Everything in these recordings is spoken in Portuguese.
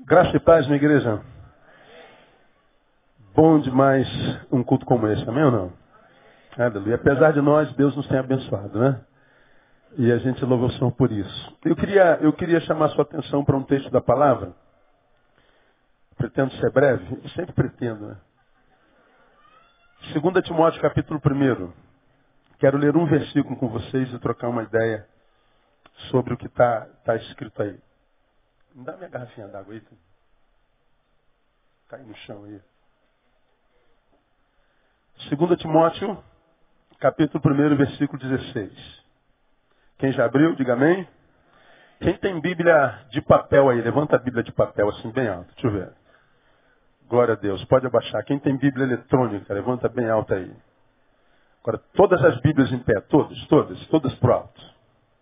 Graça e paz, minha igreja. Bom demais um culto como esse, amém ou não? Aleluia. Apesar de nós, Deus nos tem abençoado, né? E a gente louva o Senhor por isso. Eu queria, eu queria chamar sua atenção para um texto da palavra. Pretendo ser breve, eu sempre pretendo, né? 2 Timóteo capítulo 1. Quero ler um versículo com vocês e trocar uma ideia sobre o que está tá escrito aí. Me dá minha garrafinha d'água aí. Cai no chão aí. 2 Timóteo, capítulo 1, versículo 16. Quem já abriu, diga amém. Quem tem Bíblia de papel aí, levanta a Bíblia de papel assim bem alto. Deixa eu ver. Glória a Deus. Pode abaixar. Quem tem Bíblia eletrônica, levanta bem alto aí. Agora, todas as Bíblias em pé, todas, todas, todas pro alto.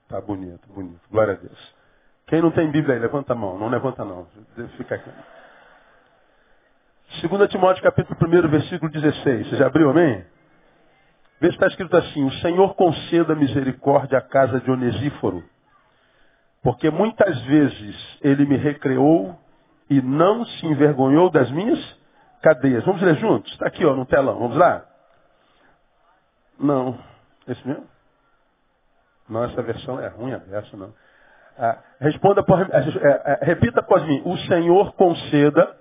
Tá bonito, bonito. Glória a Deus. Quem não tem Bíblia aí, levanta a mão. Não levanta não. Fica aqui. 2 Timóteo capítulo 1, versículo 16. Você já abriu, amém? Vê se está escrito assim, o Senhor conceda misericórdia à casa de Onesíforo, porque muitas vezes ele me recreou e não se envergonhou das minhas cadeias. Vamos ler juntos? Está aqui ó, no telão. Vamos lá? Não. Esse mesmo? Não, essa versão é ruim, essa não. Ah, responda por, é, é, repita após mim. O Senhor conceda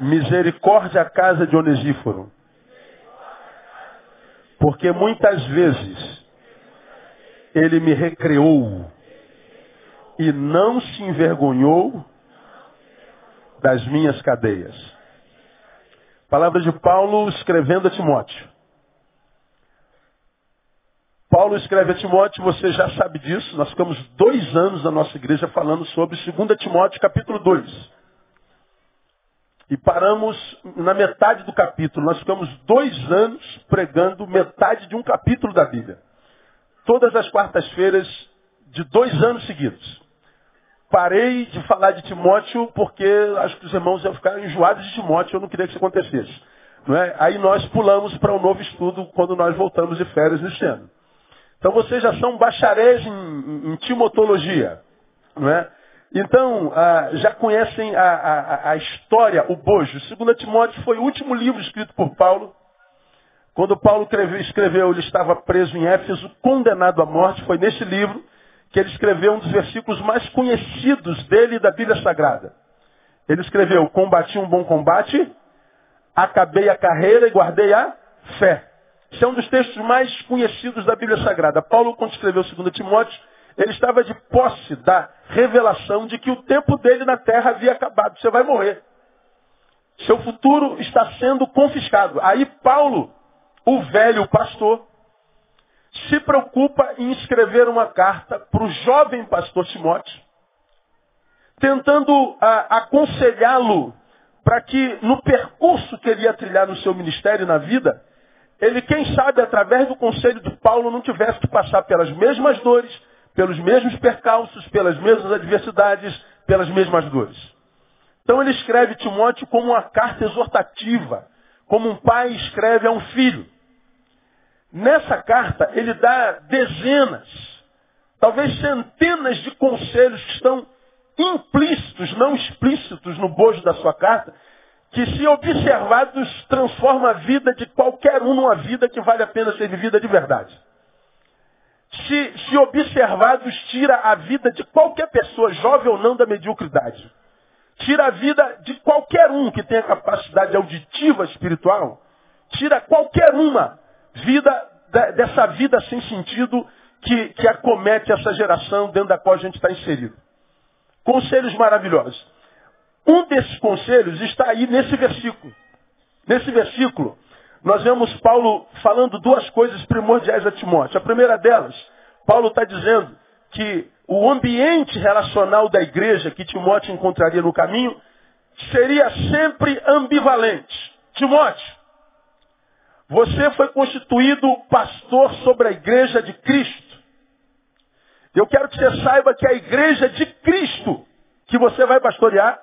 misericórdia à casa de Onesíforo. Porque muitas vezes ele me recreou e não se envergonhou das minhas cadeias. Palavra de Paulo escrevendo a Timóteo. Paulo escreve a Timóteo, você já sabe disso, nós ficamos dois anos na nossa igreja falando sobre 2 Timóteo capítulo 2. E paramos na metade do capítulo. Nós ficamos dois anos pregando metade de um capítulo da Bíblia. Todas as quartas-feiras de dois anos seguidos. Parei de falar de Timóteo porque acho que os irmãos iam ficar enjoados de Timóteo, eu não queria que isso acontecesse. É? Aí nós pulamos para um novo estudo quando nós voltamos de férias neste ano. Então vocês já são bacharéis em, em, timotologia. Não é? Então, ah, já conhecem a, a, a, história, o bojo. Segundo Timóteo foi o último livro escrito por Paulo. Quando Paulo escreveu, ele estava preso em Éfeso, condenado à morte. Foi nesse livro que ele escreveu um dos versículos mais conhecidos dele da Bíblia Sagrada. Ele escreveu, combati um bom combate, acabei a carreira e guardei a fé. Esse é um dos textos mais conhecidos da Bíblia Sagrada. Paulo, quando escreveu 2 Timóteo, ele estava de posse da revelação de que o tempo dele na terra havia acabado. Você vai morrer. Seu futuro está sendo confiscado. Aí Paulo, o velho pastor, se preocupa em escrever uma carta para o jovem pastor Timóteo, tentando ah, aconselhá-lo para que no percurso que ele ia trilhar no seu ministério e na vida, ele, quem sabe, através do conselho de Paulo, não tivesse que passar pelas mesmas dores, pelos mesmos percalços, pelas mesmas adversidades, pelas mesmas dores. Então ele escreve Timóteo como uma carta exortativa, como um pai escreve a um filho. Nessa carta ele dá dezenas, talvez centenas de conselhos que estão implícitos, não explícitos no bojo da sua carta, que se observados transforma a vida de qualquer um numa vida que vale a pena ser vivida de verdade se, se observados, tira a vida de qualquer pessoa, jovem ou não, da mediocridade. Tira a vida de qualquer um que tenha capacidade auditiva espiritual. Tira qualquer uma vida dessa vida sem sentido que, que acomete essa geração dentro da qual a gente está inserido. Conselhos maravilhosos. Um desses conselhos está aí nesse versículo. Nesse versículo, nós vemos Paulo falando duas coisas primordiais a Timóteo. A primeira delas, Paulo está dizendo que o ambiente relacional da igreja que Timóteo encontraria no caminho seria sempre ambivalente. Timóteo, você foi constituído pastor sobre a igreja de Cristo. Eu quero que você saiba que a igreja de Cristo que você vai pastorear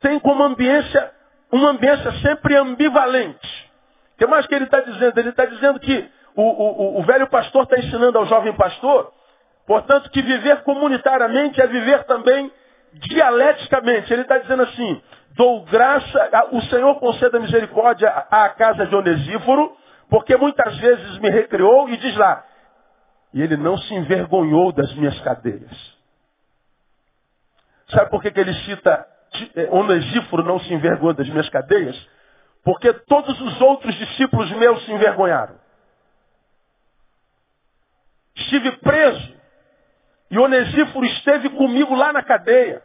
tem como ambiência uma ambiência sempre ambivalente. O que mais que ele está dizendo? Ele está dizendo que o, o, o velho pastor está ensinando ao jovem pastor, portanto, que viver comunitariamente é viver também dialeticamente. Ele está dizendo assim, dou graça, o Senhor conceda misericórdia à casa de Onesíforo, porque muitas vezes me recriou e diz lá, e ele não se envergonhou das minhas cadeias. Sabe por que, que ele cita Onesíforo não se envergonhou das minhas cadeias? Porque todos os outros discípulos meus se envergonharam. Estive preso. E Onesíforo esteve comigo lá na cadeia.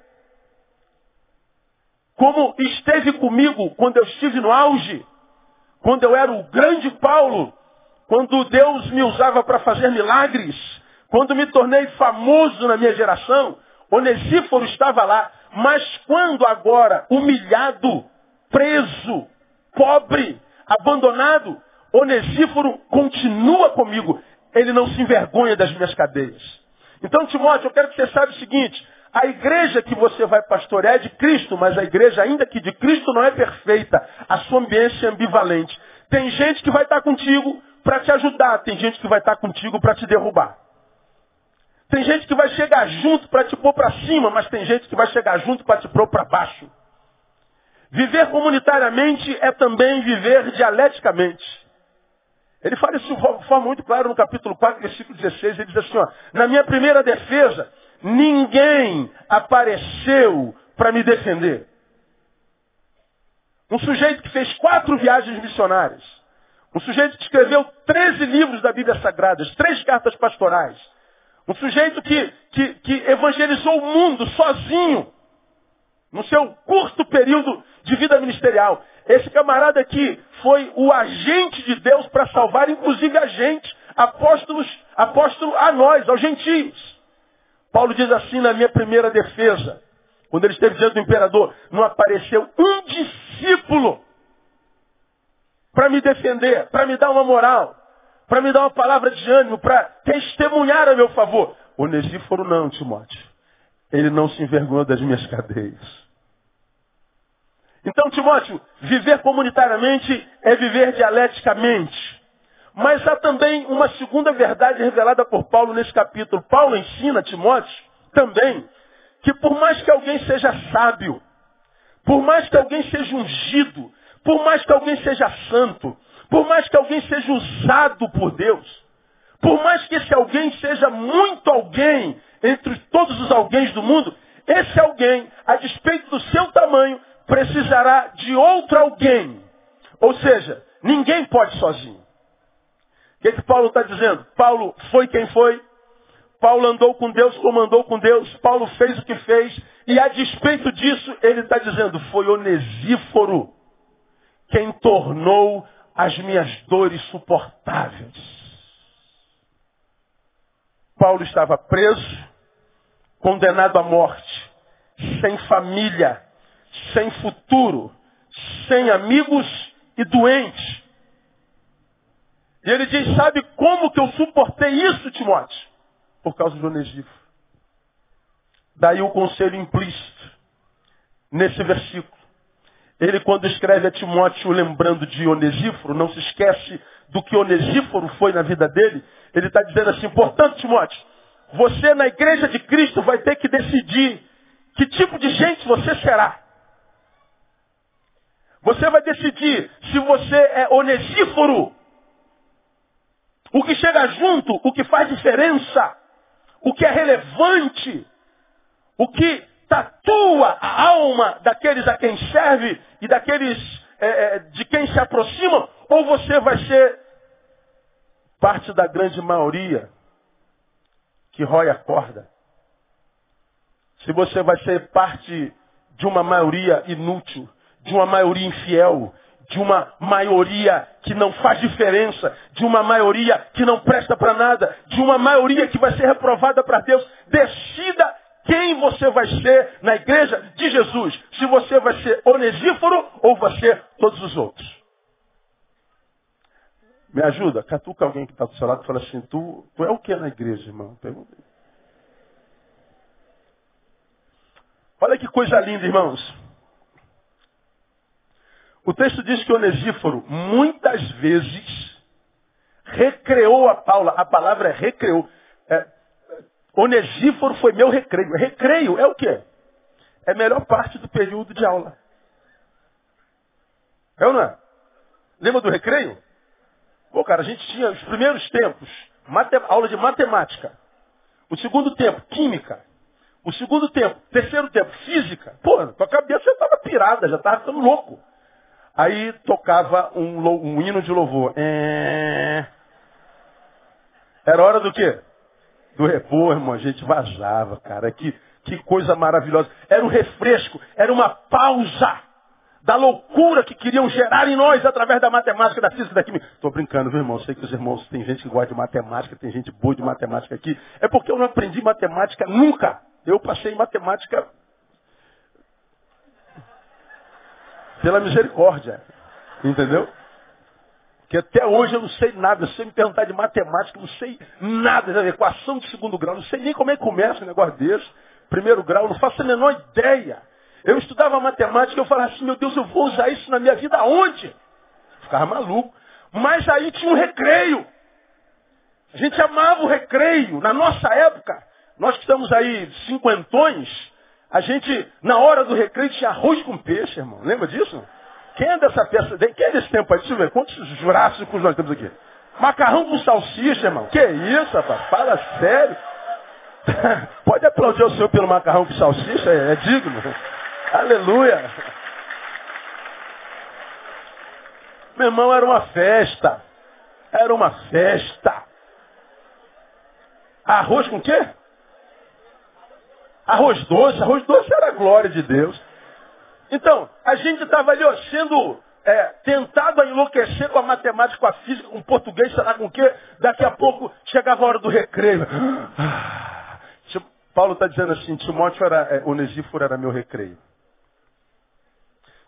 Como esteve comigo quando eu estive no auge. Quando eu era o grande Paulo. Quando Deus me usava para fazer milagres. Quando me tornei famoso na minha geração. Onesíforo estava lá. Mas quando agora, humilhado, preso, pobre, abandonado, Onesíforo continua comigo. Ele não se envergonha das minhas cadeias. Então, Timóteo, eu quero que você saiba o seguinte. A igreja que você vai pastorear é de Cristo, mas a igreja, ainda que de Cristo, não é perfeita. A sua ambiência é ambivalente. Tem gente que vai estar contigo para te ajudar, tem gente que vai estar contigo para te derrubar. Tem gente que vai chegar junto para te pôr para cima, mas tem gente que vai chegar junto para te pôr para baixo. Viver comunitariamente é também viver dialeticamente. Ele fala isso de forma muito clara no capítulo 4, versículo 16. Ele diz assim, ó, na minha primeira defesa, ninguém apareceu para me defender. Um sujeito que fez quatro viagens missionárias. Um sujeito que escreveu 13 livros da Bíblia Sagrada, três cartas pastorais. Um sujeito que, que, que evangelizou o mundo sozinho, no seu curto período de vida ministerial. Esse camarada aqui foi o agente de Deus para salvar, inclusive a gente, apóstolos, apóstolo a nós, aos gentios. Paulo diz assim na minha primeira defesa, quando ele esteve diante do imperador, não apareceu um discípulo para me defender, para me dar uma moral para me dar uma palavra de ânimo, para testemunhar a meu favor. Onesíforo não, Timóteo. Ele não se envergonhou das minhas cadeias. Então, Timóteo, viver comunitariamente é viver dialeticamente. Mas há também uma segunda verdade revelada por Paulo nesse capítulo. Paulo ensina Timóteo também que por mais que alguém seja sábio, por mais que alguém seja ungido, por mais que alguém seja santo, por mais que alguém seja usado por Deus, por mais que esse alguém seja muito alguém entre todos os alguém do mundo, esse alguém, a despeito do seu tamanho, precisará de outro alguém. Ou seja, ninguém pode sozinho. O que, é que Paulo está dizendo? Paulo foi quem foi. Paulo andou com Deus como andou com Deus. Paulo fez o que fez. E a despeito disso, ele está dizendo, foi Onesíforo quem tornou as minhas dores suportáveis. Paulo estava preso, condenado à morte, sem família, sem futuro, sem amigos e doente. E ele diz, sabe como que eu suportei isso, Timóteo? Por causa do Onesíforo. Daí o conselho implícito nesse versículo. Ele, quando escreve a Timóteo lembrando de Onesíforo, não se esquece do que Onesíforo foi na vida dele. Ele está dizendo assim, portanto, Timóteo, você na igreja de Cristo vai ter que decidir que tipo de gente você será. Você vai decidir se você é onesíforo. O que chega junto, o que faz diferença, o que é relevante, o que tatua a alma daqueles a quem serve e daqueles é, é, de quem se aproximam, ou você vai ser parte da grande maioria que rói a corda. Se você vai ser parte de uma maioria inútil, de uma maioria infiel, de uma maioria que não faz diferença, de uma maioria que não presta para nada, de uma maioria que vai ser reprovada para Deus, decida quem você vai ser na igreja de Jesus. Se você vai ser onesíforo ou ser todos os outros. Me ajuda, catuca alguém que está do seu lado e fala assim, tu, tu é o que na igreja, irmão? Pergunta. Olha que coisa linda, irmãos. O texto diz que Onesíforo muitas vezes recreou a Paula. A palavra é recreou. Onesíforo foi meu recreio. Recreio é o quê? é a melhor parte do período de aula. É ou não é? Lembra do recreio? Pô, cara, a gente tinha os primeiros tempos, aula de matemática. O segundo tempo, química. O segundo tempo, terceiro tempo, física. Pô, tua cabeça já estava pirada, já estava ficando louco. Aí tocava um, um hino de louvor. É... Era hora do quê? Do repor, irmão. A gente vazava, cara. Que, que coisa maravilhosa. Era um refresco, era uma pausa da loucura que queriam gerar em nós através da matemática, da física, da química. Estou brincando, viu, irmão? Sei que os irmãos, tem gente que gosta de matemática, tem gente boa de matemática aqui. É porque eu não aprendi matemática nunca. Eu passei em matemática pela misericórdia. Entendeu? Que até hoje eu não sei nada. Se você me perguntar de matemática, eu não sei nada. Da equação de segundo grau, não sei nem como é que começa um negócio desse. Primeiro grau, não faço a menor ideia. Eu estudava matemática e eu falava assim, meu Deus, eu vou usar isso na minha vida aonde? Ficava maluco. Mas aí tinha um recreio. A gente amava o recreio. Na nossa época, nós que estamos aí cinquentões, a gente, na hora do recreio, tinha arroz com peixe, irmão. Lembra disso? Quem é dessa peça? Quem é desse tempo aí? Deixa eu ver. Quantos jurássicos nós temos aqui? Macarrão com salsicha, irmão. Que isso, rapaz? Fala sério. Pode aplaudir o senhor pelo macarrão com salsicha, é, é digno. Aleluia. Meu irmão, era uma festa. Era uma festa. Arroz com quê? Arroz doce. Arroz doce era a glória de Deus. Então, a gente estava ali ó, sendo é, tentado a enlouquecer com a matemática, com a física, com o português, sei lá com o quê. Daqui a pouco chegava a hora do recreio. Paulo está dizendo assim, Timóteo era, é, Onesíforo era meu recreio.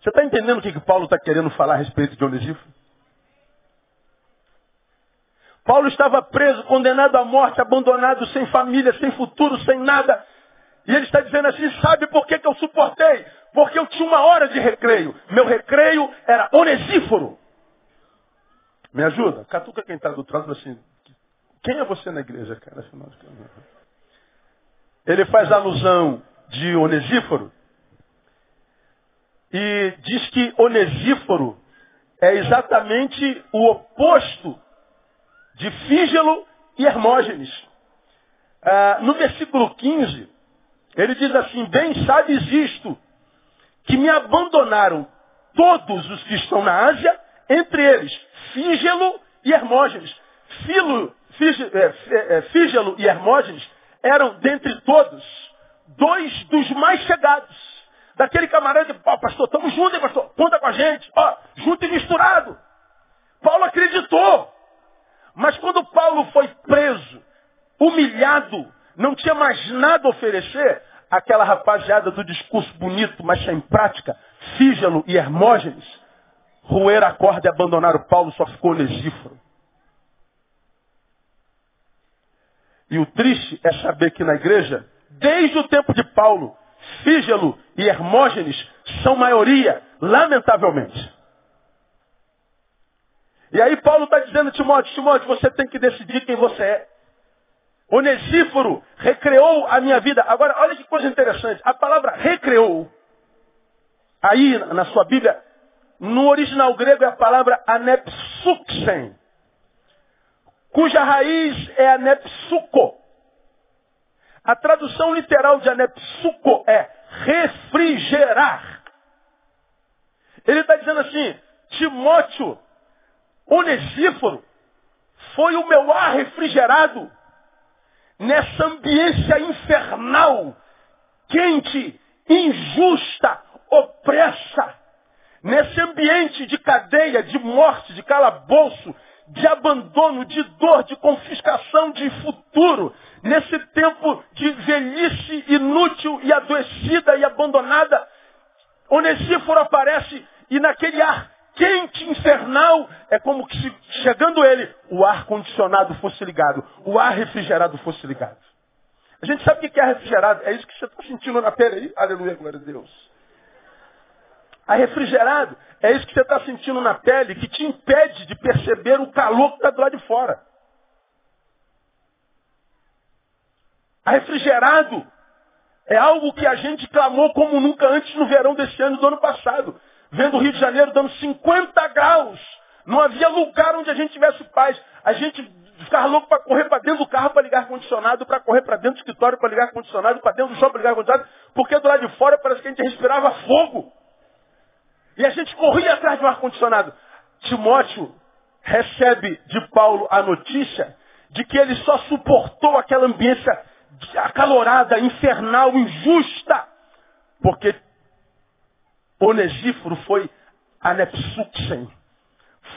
Você está entendendo o que, que Paulo está querendo falar a respeito de Onesíforo? Paulo estava preso, condenado à morte, abandonado, sem família, sem futuro, sem nada. E ele está dizendo assim, sabe por que, que eu suportei? Porque eu tinha uma hora de recreio. Meu recreio era onesíforo. Me ajuda? Catuca quem está do outro lado assim. Quem é você na igreja, cara? Ele faz alusão de onesíforo. E diz que onesíforo é exatamente o oposto de Fígelo e Hermógenes. Ah, no versículo 15, ele diz assim, bem sabes isto, que me abandonaram todos os que estão na Ásia, entre eles Fígelo e Hermógenes. Filo, é, é, Fígelo e Hermógenes eram, dentre todos, dois dos mais chegados. Daquele camarada, oh, pastor, estamos juntos, pastor? Conta com a gente, ó, junto e misturado. Paulo acreditou. Mas quando Paulo foi preso, humilhado, não tinha mais nada a oferecer, aquela rapaziada do discurso bonito, mas sem prática, Fígelo e Hermógenes, roer a corda e abandonar o Paulo, só ficou Onesíforo. E o triste é saber que na igreja, desde o tempo de Paulo, Fígelo e Hermógenes são maioria, lamentavelmente. E aí Paulo está dizendo a Timóteo, Timóteo, você tem que decidir quem você é. Onesíforo recreou a minha vida. Agora, olha que coisa interessante. A palavra recreou, aí na sua Bíblia, no original grego é a palavra anepsuxen, cuja raiz é anepsuco. A tradução literal de anepsuco é refrigerar. Ele está dizendo assim, Timóteo, Onesíforo, foi o meu ar refrigerado nessa ambiência infernal, quente, injusta, opressa, nesse ambiente de cadeia, de morte, de calabouço, de abandono, de dor, de confiscação de futuro, nesse tempo de velhice inútil e adoecida e abandonada, Onesíforo aparece e naquele ar quente, infernal, é como se, chegando ele, o ar condicionado fosse ligado, o ar refrigerado fosse ligado. A gente sabe o que é refrigerado, é isso que você está sentindo na pele aí? Aleluia, glória a Deus. A refrigerado é isso que você está sentindo na pele que te impede de perceber o calor que está do lado de fora. A refrigerado É algo que a gente clamou como nunca antes no verão desse ano do ano passado. Vendo o Rio de Janeiro dando 50 graus. Não havia lugar onde a gente tivesse paz. A gente ficava louco para correr para dentro do carro para ligar ar-condicionado, para correr para dentro do escritório para ligar ar-condicionado, para dentro do shopping para ligar ar-condicionado, porque do lado de fora parece que a gente respirava fogo. E a gente corria atrás do ar-condicionado. Timóteo recebe de Paulo a notícia de que ele só suportou aquela ambiência acalorada, infernal, injusta, porque Onesíforo foi anepsuxen,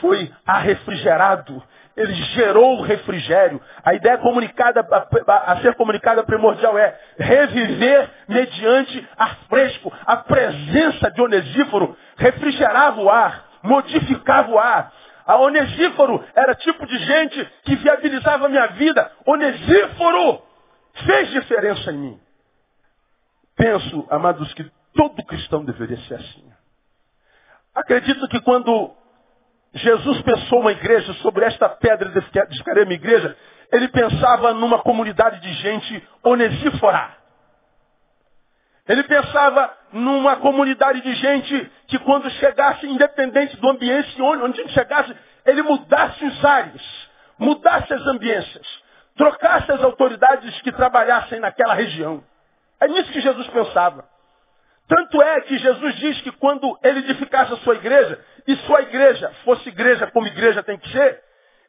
foi arrefrigerado, ele gerou o refrigério. A ideia comunicada, a, a ser comunicada primordial é reviver mediante ar fresco. A presença de Onesíforo refrigerava o ar, modificava o ar. A Onesíforo era tipo de gente que viabilizava a minha vida. Onesíforo fez diferença em mim. Penso, amados, que todo cristão deveria ser assim. Acredito que quando Jesus pensou uma igreja, sobre esta pedra edificarei minha igreja, ele pensava numa comunidade de gente onesífora. Ele pensava numa comunidade de gente que quando chegasse, independente do ambiente onde, onde chegasse, ele mudasse os ares, mudasse as ambiências, trocasse as autoridades que trabalhassem naquela região. É nisso que Jesus pensava. Tanto é que Jesus diz que quando ele edificasse a sua igreja, e sua igreja fosse igreja como igreja tem que ser,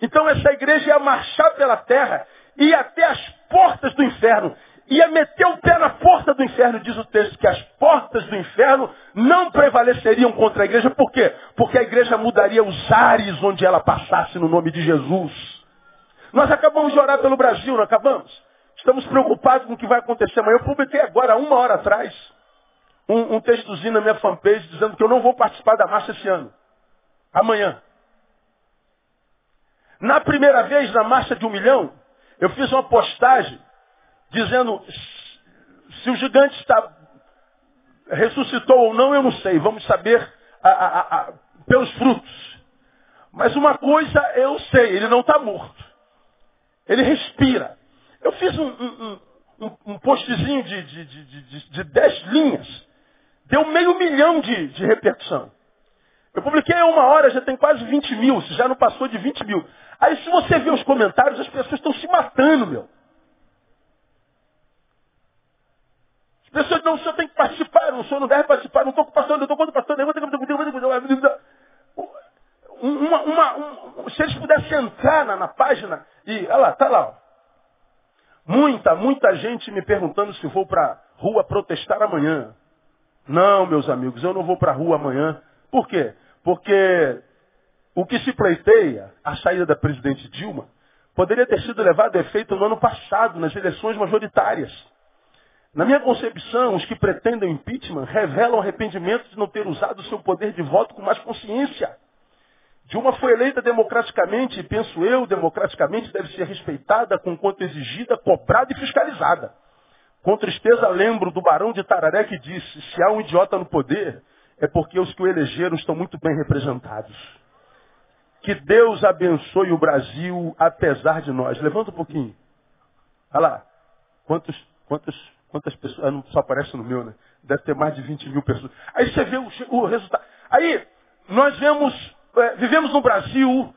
então essa igreja ia marchar pela terra, ia até as portas do inferno, ia meter o pé na porta do inferno, diz o texto, que as portas do inferno não prevaleceriam contra a igreja. Por quê? Porque a igreja mudaria os ares onde ela passasse no nome de Jesus. Nós acabamos de orar pelo Brasil, não acabamos? Estamos preocupados com o que vai acontecer amanhã. Eu publiquei agora, uma hora atrás, um, um textozinho na minha fanpage dizendo que eu não vou participar da marcha esse ano. Amanhã. Na primeira vez, na marcha de um milhão, eu fiz uma postagem dizendo se o gigante está, ressuscitou ou não, eu não sei. Vamos saber a, a, a, pelos frutos. Mas uma coisa eu sei, ele não está morto. Ele respira. Eu fiz um, um, um, um postzinho de, de, de, de, de dez linhas. Deu meio milhão de, de repercussão. Eu publiquei uma hora, já tem quase 20 mil, já não passou de 20 mil. Aí se você ver os comentários, as pessoas estão se matando, meu. As pessoas não, o senhor tem que participar, o senhor não deve participar, não estou com o pastor, não estou com o pastor, não uma, uma, um, se eles pudessem entrar na, na página e, olha lá, tá lá. Ó. Muita, muita gente me perguntando se vou para rua protestar amanhã. Não, meus amigos, eu não vou para a rua amanhã. Por quê? Porque o que se pleiteia, a saída da presidente Dilma, poderia ter sido levado a efeito no ano passado, nas eleições majoritárias. Na minha concepção, os que pretendem impeachment revelam arrependimento de não ter usado o seu poder de voto com mais consciência. Dilma foi eleita democraticamente, e penso eu, democraticamente deve ser respeitada com quanto exigida, cobrada e fiscalizada. Com tristeza lembro do barão de Tararé que disse, se há um idiota no poder, é porque os que o elegeram estão muito bem representados. Que Deus abençoe o Brasil apesar de nós. Levanta um pouquinho. Olha lá. Quantos, quantos Quantas pessoas? Ah, não só aparece no meu, né? Deve ter mais de 20 mil pessoas. Aí você vê o, o resultado. Aí, nós vemos, é, vivemos no Brasil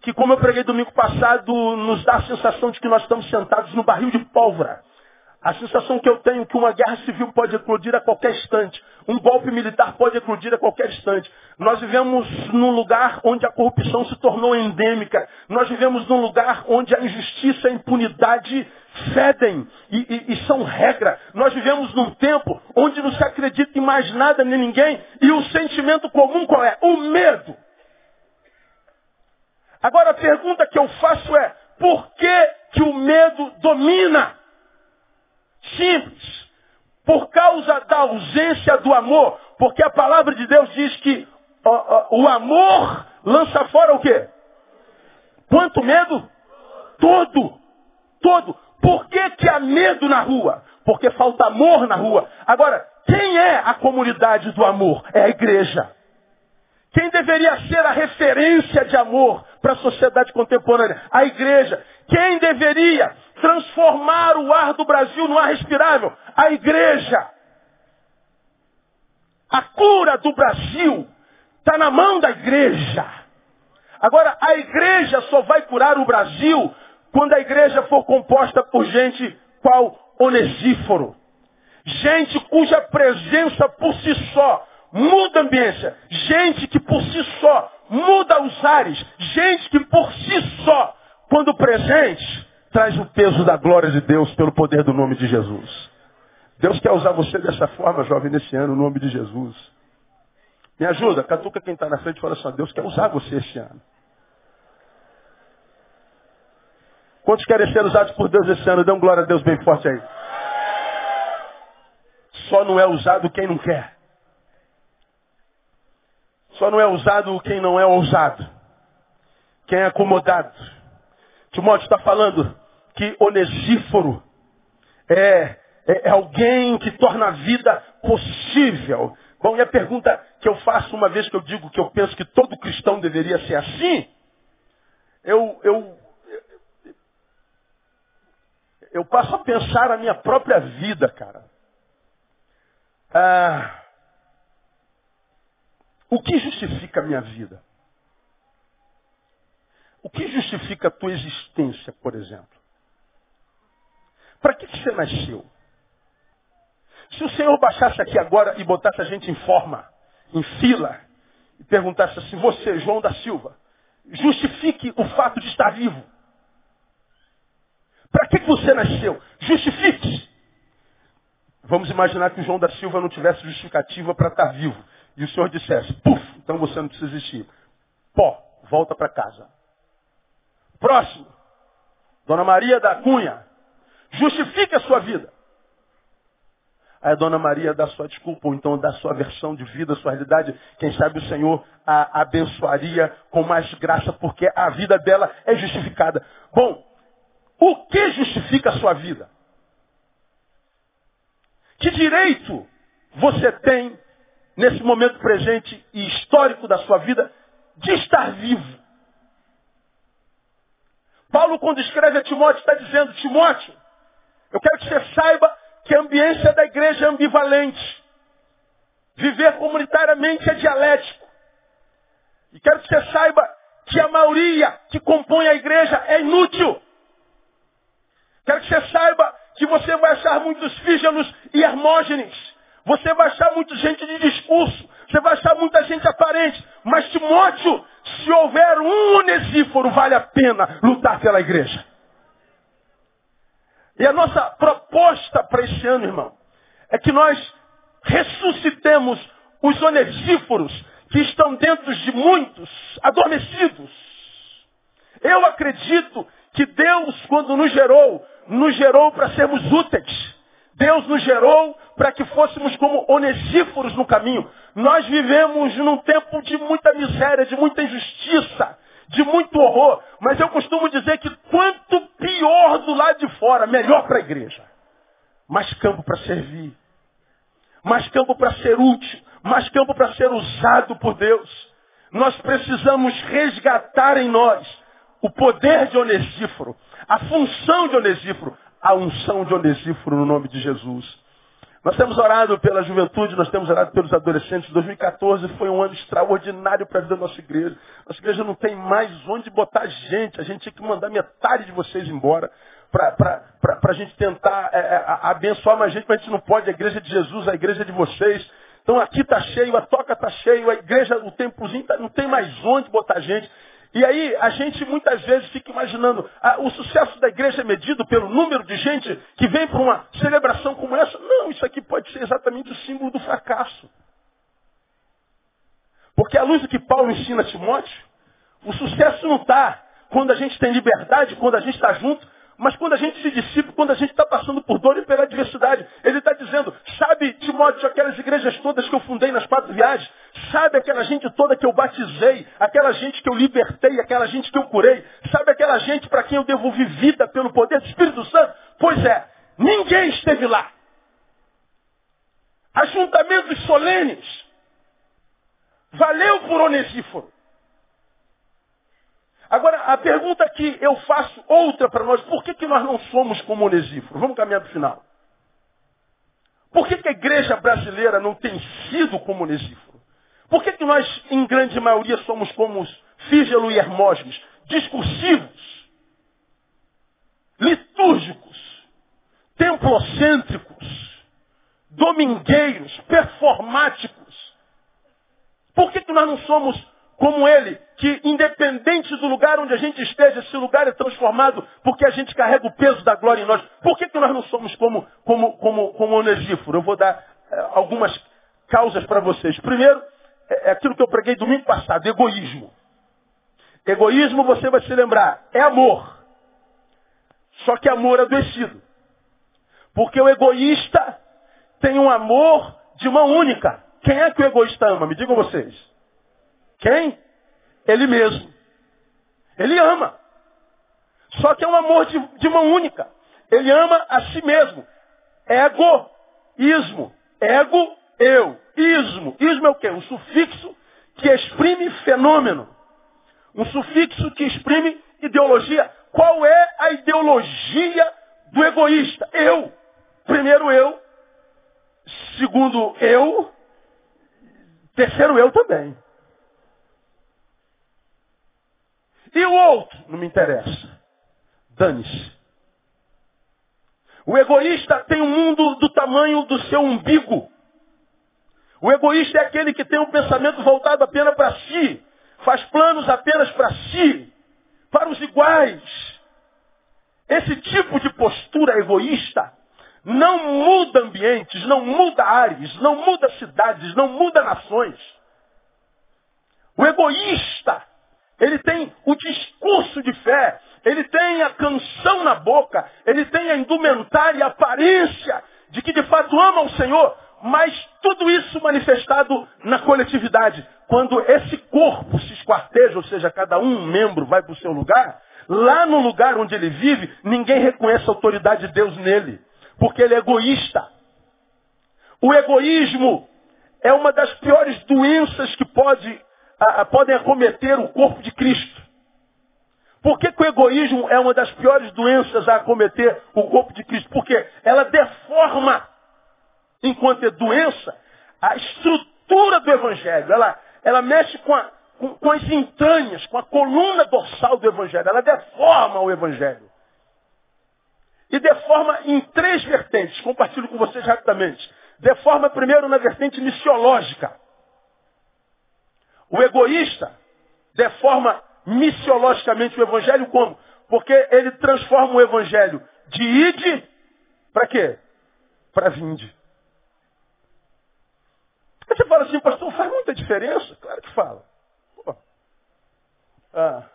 que, como eu preguei domingo passado, nos dá a sensação de que nós estamos sentados no barril de pólvora. A sensação que eu tenho é que uma guerra civil pode eclodir a qualquer instante. Um golpe militar pode eclodir a qualquer instante. Nós vivemos num lugar onde a corrupção se tornou endêmica. Nós vivemos num lugar onde a injustiça e a impunidade fedem e, e, e, são regra. Nós vivemos num tempo onde não se acredita em mais nada nem ninguém e o sentimento comum qual é? O medo. Agora a pergunta que eu faço é, por que, que o medo domina? Simples. Por causa da ausência do amor. Porque a palavra de Deus diz que ó, ó, o amor lança fora o quê? Quanto medo? Todo. Todo. Por que, que há medo na rua? Porque falta amor na rua. Agora, quem é a comunidade do amor? É a igreja. Quem deveria ser a referência de amor para a sociedade contemporânea? A igreja. Quem deveria transformar o ar do Brasil no ar respirável? A igreja. A cura do Brasil está na mão da igreja. Agora, a igreja só vai curar o Brasil quando a igreja for composta por gente qual Onesíforo. Gente cuja presença por si só muda a ambiência. Gente que por si só muda os ares. Gente que por si só, quando presente, traz o peso da glória de Deus pelo poder do nome de Jesus. Deus quer usar você dessa forma, jovem, nesse ano, no nome de Jesus. Me ajuda, catuca quem está na frente e fala assim, Deus quer usar você esse ano. Quantos querem ser usados por Deus esse ano? Um glória a Deus bem forte aí. Só não é usado quem não quer. Só não é usado quem não é ousado. Quem é acomodado. Timóteo está falando que Onesíforo é, é, é alguém que torna a vida possível. Bom, e a pergunta que eu faço uma vez que eu digo que eu penso que todo cristão deveria ser assim, eu, eu, eu passo a pensar a minha própria vida, cara. Ah, o que justifica a minha vida? O que justifica a tua existência, por exemplo? Para que, que você nasceu? Se o Senhor baixasse aqui agora e botasse a gente em forma, em fila, e perguntasse assim, você, João da Silva, justifique o fato de estar vivo. Para que, que você nasceu? Justifique. Vamos imaginar que o João da Silva não tivesse justificativa para estar vivo. E o Senhor dissesse, puf, então você não precisa existir. Pó, volta para casa. Próximo. Dona Maria da Cunha. Justifique a sua vida. Aí a Dona Maria dá sua desculpa, ou então dá sua versão de vida, sua realidade. Quem sabe o Senhor a abençoaria com mais graça, porque a vida dela é justificada. Bom, o que justifica a sua vida? Que direito você tem, nesse momento presente e histórico da sua vida, de estar vivo? Paulo, quando escreve a Timóteo, está dizendo, Timóteo, eu quero que você saiba que a ambiência da igreja é ambivalente. Viver comunitariamente é dialético. E quero que você saiba que a maioria que compõe a igreja é inútil. Quero que você saiba que você vai achar muitos fígelos e hermógenes. Você vai achar muita gente de discurso. Você vai achar muita gente aparente. Mas, Timóteo, se houver um onesíforo, vale a pena lutar pela igreja. E a nossa proposta para esse ano, irmão, é que nós ressuscitemos os onesíforos que estão dentro de muitos adormecidos. Eu acredito que Deus, quando nos gerou, nos gerou para sermos úteis. Deus nos gerou para que fôssemos como onesíforos no caminho. Nós vivemos num tempo de muita miséria, de muita injustiça, de muito horror. Mas eu costumo dizer que quanto pior do lado de fora, melhor para a igreja. Mais campo para servir. Mais campo para ser útil. Mais campo para ser usado por Deus. Nós precisamos resgatar em nós o poder de Onesíforo, a função de Onesíforo, a unção de Onesíforo no nome de Jesus. Nós temos orado pela juventude, nós temos orado pelos adolescentes. 2014 foi um ano extraordinário para a vida da nossa igreja. Nossa igreja não tem mais onde botar gente. A gente tinha que mandar metade de vocês embora para a gente tentar é, é abençoar mais gente, mas a gente não pode. A igreja de Jesus, a igreja de vocês. Então aqui está cheio, a toca está cheio, a igreja, o templozinho tá, não tem mais onde botar gente. E aí a gente muitas vezes fica imaginando, ah, o sucesso da igreja é medido pelo número de gente que vem para uma celebração como essa. Não, isso aqui pode ser exatamente o símbolo do fracasso. Porque à luz do que Paulo ensina a Timóteo, o sucesso não está quando a gente tem liberdade, quando a gente está junto, mas quando a gente se dissipa, quando a gente está passando por dor e pela adversidade, ele está dizendo, sabe, Timóteo, aquelas igrejas todas que eu fundei nas quatro viagens, sabe aquela gente toda que eu batizei, aquela gente que eu libertei, aquela gente que eu curei, sabe aquela gente para quem eu devolvi vida pelo poder do Espírito Santo? Pois é, ninguém esteve lá. Ajuntamentos solenes. Valeu por Onesíforo. Agora, a pergunta que eu faço outra para nós, por que, que nós não somos como Onesíforo? Vamos caminhar para o final. Por que, que a igreja brasileira não tem sido como Onesíforo? Por que, que nós, em grande maioria, somos como Fígelo e Hermógenes? Discursivos, litúrgicos, templocêntricos, domingueiros, performáticos. Por que, que nós não somos como ele, que independente do lugar onde a gente esteja, esse lugar é transformado porque a gente carrega o peso da glória em nós. Por que, que nós não somos como, como, como, como Onesíforo? Eu vou dar é, algumas causas para vocês. Primeiro, é, é aquilo que eu preguei domingo passado, egoísmo. Egoísmo, você vai se lembrar, é amor. Só que amor adoecido. Porque o egoísta tem um amor de mão única. Quem é que o egoísta ama? Me digam vocês. Quem? Ele mesmo. Ele ama. Só que é um amor de, de mão única. Ele ama a si mesmo. Ego, ismo. Ego, eu. Ismo. Ismo é o quê? Um sufixo que exprime fenômeno. Um sufixo que exprime ideologia. Qual é a ideologia do egoísta? Eu. Primeiro eu. Segundo eu. Terceiro eu também. E o outro? Não me interessa. Dane-se. O egoísta tem um mundo do tamanho do seu umbigo. O egoísta é aquele que tem um pensamento voltado apenas para si. Faz planos apenas para si. Para os iguais. Esse tipo de postura egoísta não muda ambientes, não muda áreas, não muda cidades, não muda nações. O egoísta ele tem o discurso de fé, ele tem a canção na boca, ele tem a indumentária e a aparência de que de fato ama o Senhor, mas tudo isso manifestado na coletividade. Quando esse corpo se esquarteja, ou seja, cada um membro vai para o seu lugar, lá no lugar onde ele vive, ninguém reconhece a autoridade de Deus nele, porque ele é egoísta. O egoísmo é uma das piores doenças que pode podem acometer o corpo de Cristo. Por que, que, o egoísmo é uma das piores doenças a acometer o corpo de Cristo? Porque ela deforma, enquanto é doença, a estrutura do Evangelho. Ela, ela mexe com, a, com, com as entranhas, com a coluna dorsal do Evangelho. Ela deforma o Evangelho. E deforma em três vertentes. Compartilho com vocês rapidamente. Deforma primeiro na vertente missiológica. O egoísta deforma missiologicamente o evangelho como? Porque ele transforma o evangelho de ide para quê? Para vinde. Você fala assim, pastor, faz muita diferença? Claro que fala. Ah.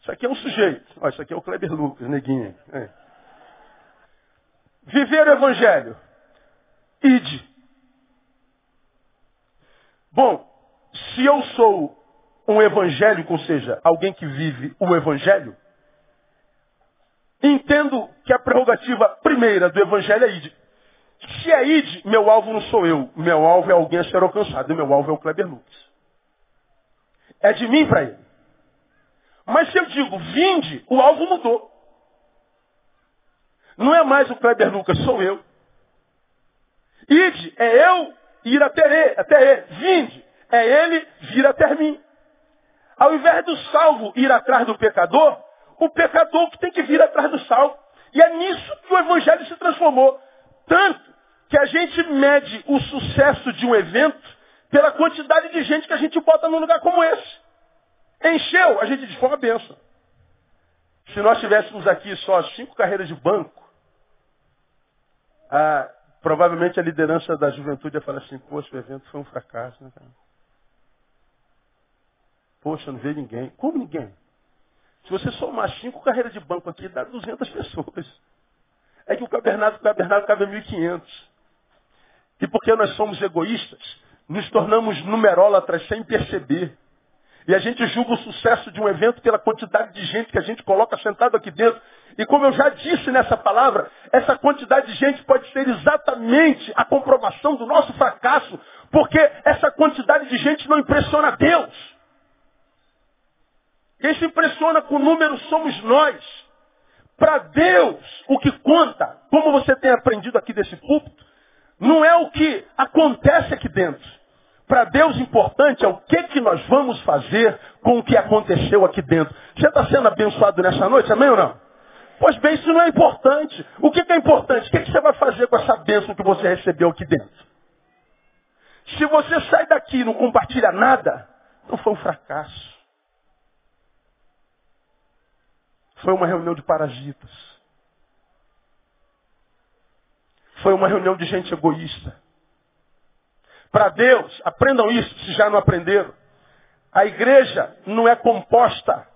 Isso aqui é um sujeito. Ó, isso aqui é o Kleber Lucas, neguinho. É. Viver o evangelho. Ide. Bom, se eu sou um evangélico, ou seja, alguém que vive o evangelho, entendo que a prerrogativa primeira do evangelho é id. Se é id, meu alvo não sou eu. Meu alvo é alguém a ser alcançado. Meu alvo é o Kleber Lucas. É de mim para ele. Mas se eu digo vinde, o alvo mudou. Não é mais o Kleber Lucas, sou eu. Ide é eu ir até ele. Até ele. Vinde é ele vir até mim. Ao invés do salvo ir atrás do pecador, o pecador que tem que vir atrás do salvo. E é nisso que o evangelho se transformou. Tanto que a gente mede o sucesso de um evento pela quantidade de gente que a gente bota num lugar como esse. Encheu, a gente diz, foi uma benção. Se nós tivéssemos aqui só cinco carreiras de banco, ah, provavelmente a liderança da juventude ia falar assim, poxa, o evento foi um fracasso, né, cara? Poxa, não vê ninguém. Como ninguém? Se você somar cinco carreiras de banco aqui, dá 200 pessoas. É que o cabernáculo, o cabernáculo cabe 1.500. E porque nós somos egoístas, nos tornamos numerólatras sem perceber. E a gente julga o sucesso de um evento pela quantidade de gente que a gente coloca sentado aqui dentro. E como eu já disse nessa palavra, essa quantidade de gente pode ser exatamente a comprovação do nosso fracasso, porque essa quantidade de gente não impressiona Deus. Quem se impressiona com o número somos nós. Para Deus, o que conta, como você tem aprendido aqui desse púlpito, não é o que acontece aqui dentro. Para Deus, importante é o que, que nós vamos fazer com o que aconteceu aqui dentro. Você está sendo abençoado nessa noite, amém ou não? Pois bem, isso não é importante. O que, que é importante? O que, que você vai fazer com essa bênção que você recebeu aqui dentro? Se você sai daqui e não compartilha nada, não foi um fracasso. Foi uma reunião de parasitas. Foi uma reunião de gente egoísta. Para Deus, aprendam isso, se já não aprenderam. A igreja não é composta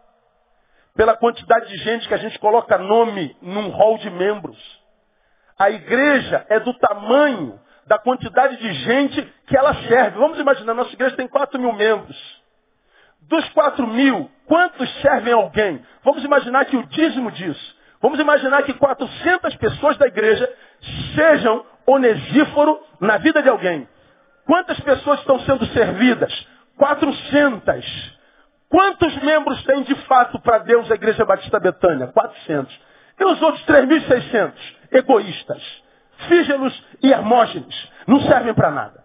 pela quantidade de gente que a gente coloca nome num hall de membros. A igreja é do tamanho da quantidade de gente que ela serve. Vamos imaginar, nossa igreja tem 4 mil membros. Dos 4 mil, quantos servem alguém? Vamos imaginar que o dízimo disso. Vamos imaginar que 400 pessoas da igreja sejam onesíforo na vida de alguém. Quantas pessoas estão sendo servidas? 400. Quantos membros tem de fato para Deus a Igreja Batista Betânia? 400. E os outros 3.600? Egoístas fígelos e hermógenes. Não servem para nada.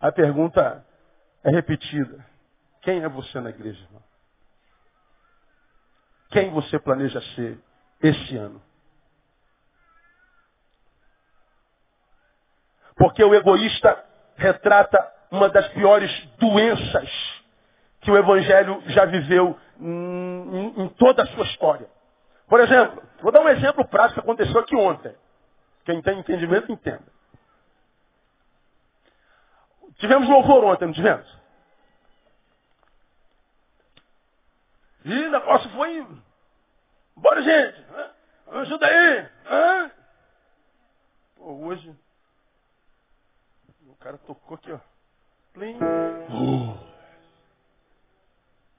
A pergunta é repetida. Quem é você na igreja, irmão? Quem você planeja ser esse ano? Porque o egoísta retrata uma das piores doenças que o Evangelho já viveu em, em toda a sua história. Por exemplo, vou dar um exemplo prático que aconteceu aqui ontem. Quem tem entendimento, entenda. Tivemos louvor ontem, não tivemos? E o negócio foi. Bora, gente! Ajuda aí! Hã? Pô, hoje. O cara tocou aqui, ó. Plim. Uh.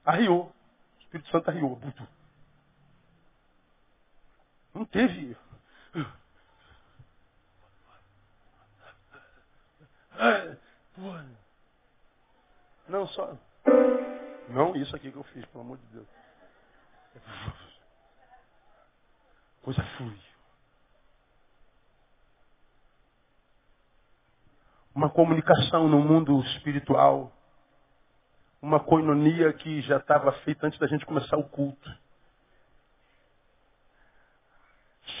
Arriou. O Espírito Santo arriou. Não teve. Não, só. Não isso aqui que eu fiz, pelo amor de Deus. Coisa flui. Uma comunicação no mundo espiritual. Uma coinonia que já estava feita antes da gente começar o culto.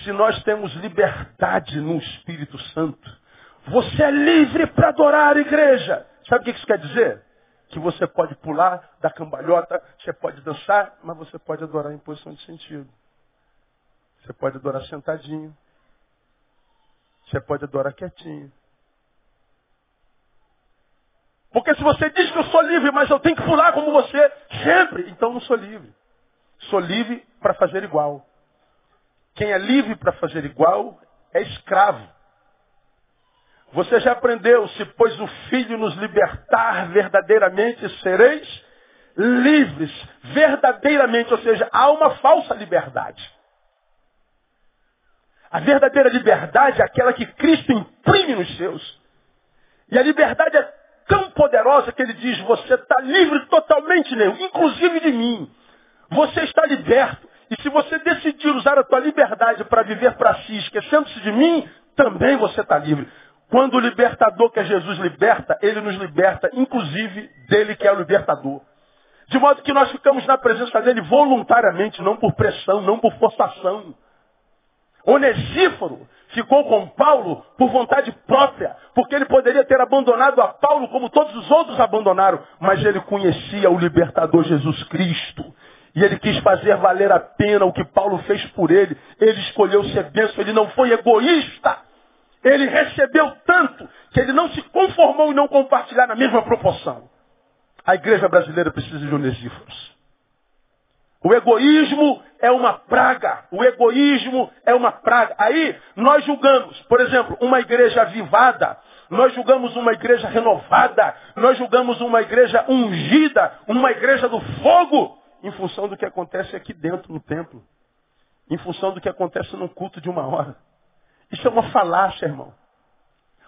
se nós temos liberdade no Espírito Santo, você é livre para adorar a igreja. Sabe o que isso quer dizer? Que você pode pular da cambalhota, você pode dançar, mas você pode adorar em posição de sentido. Você pode adorar sentadinho. Você pode adorar quietinho. Porque se você diz que eu sou livre, mas eu tenho que pular como você, sempre, então não sou livre. Sou livre para fazer igual. Quem é livre para fazer igual é escravo. Você já aprendeu, se pois o Filho nos libertar verdadeiramente, sereis livres, verdadeiramente, ou seja, há uma falsa liberdade. A verdadeira liberdade é aquela que Cristo imprime nos seus. E a liberdade é tão poderosa que ele diz, você está livre totalmente nele, inclusive de mim. Você está liberto. E se você decidir usar a tua liberdade para viver para si, esquecendo-se de mim, também você está livre. Quando o libertador, que é Jesus, liberta, ele nos liberta, inclusive dele que é o libertador. De modo que nós ficamos na presença dele voluntariamente, não por pressão, não por forçação. Onesíforo ficou com Paulo por vontade própria, porque ele poderia ter abandonado a Paulo como todos os outros abandonaram, mas ele conhecia o libertador Jesus Cristo. E ele quis fazer valer a pena o que Paulo fez por ele. Ele escolheu ser bênção, ele não foi egoísta. Ele recebeu tanto que ele não se conformou em não compartilhar na mesma proporção. A igreja brasileira precisa de onesíforos. O egoísmo é uma praga. O egoísmo é uma praga. Aí nós julgamos, por exemplo, uma igreja avivada, nós julgamos uma igreja renovada, nós julgamos uma igreja ungida, uma igreja do fogo em função do que acontece aqui dentro no templo. Em função do que acontece no culto de uma hora. Isso é uma falácia, irmão.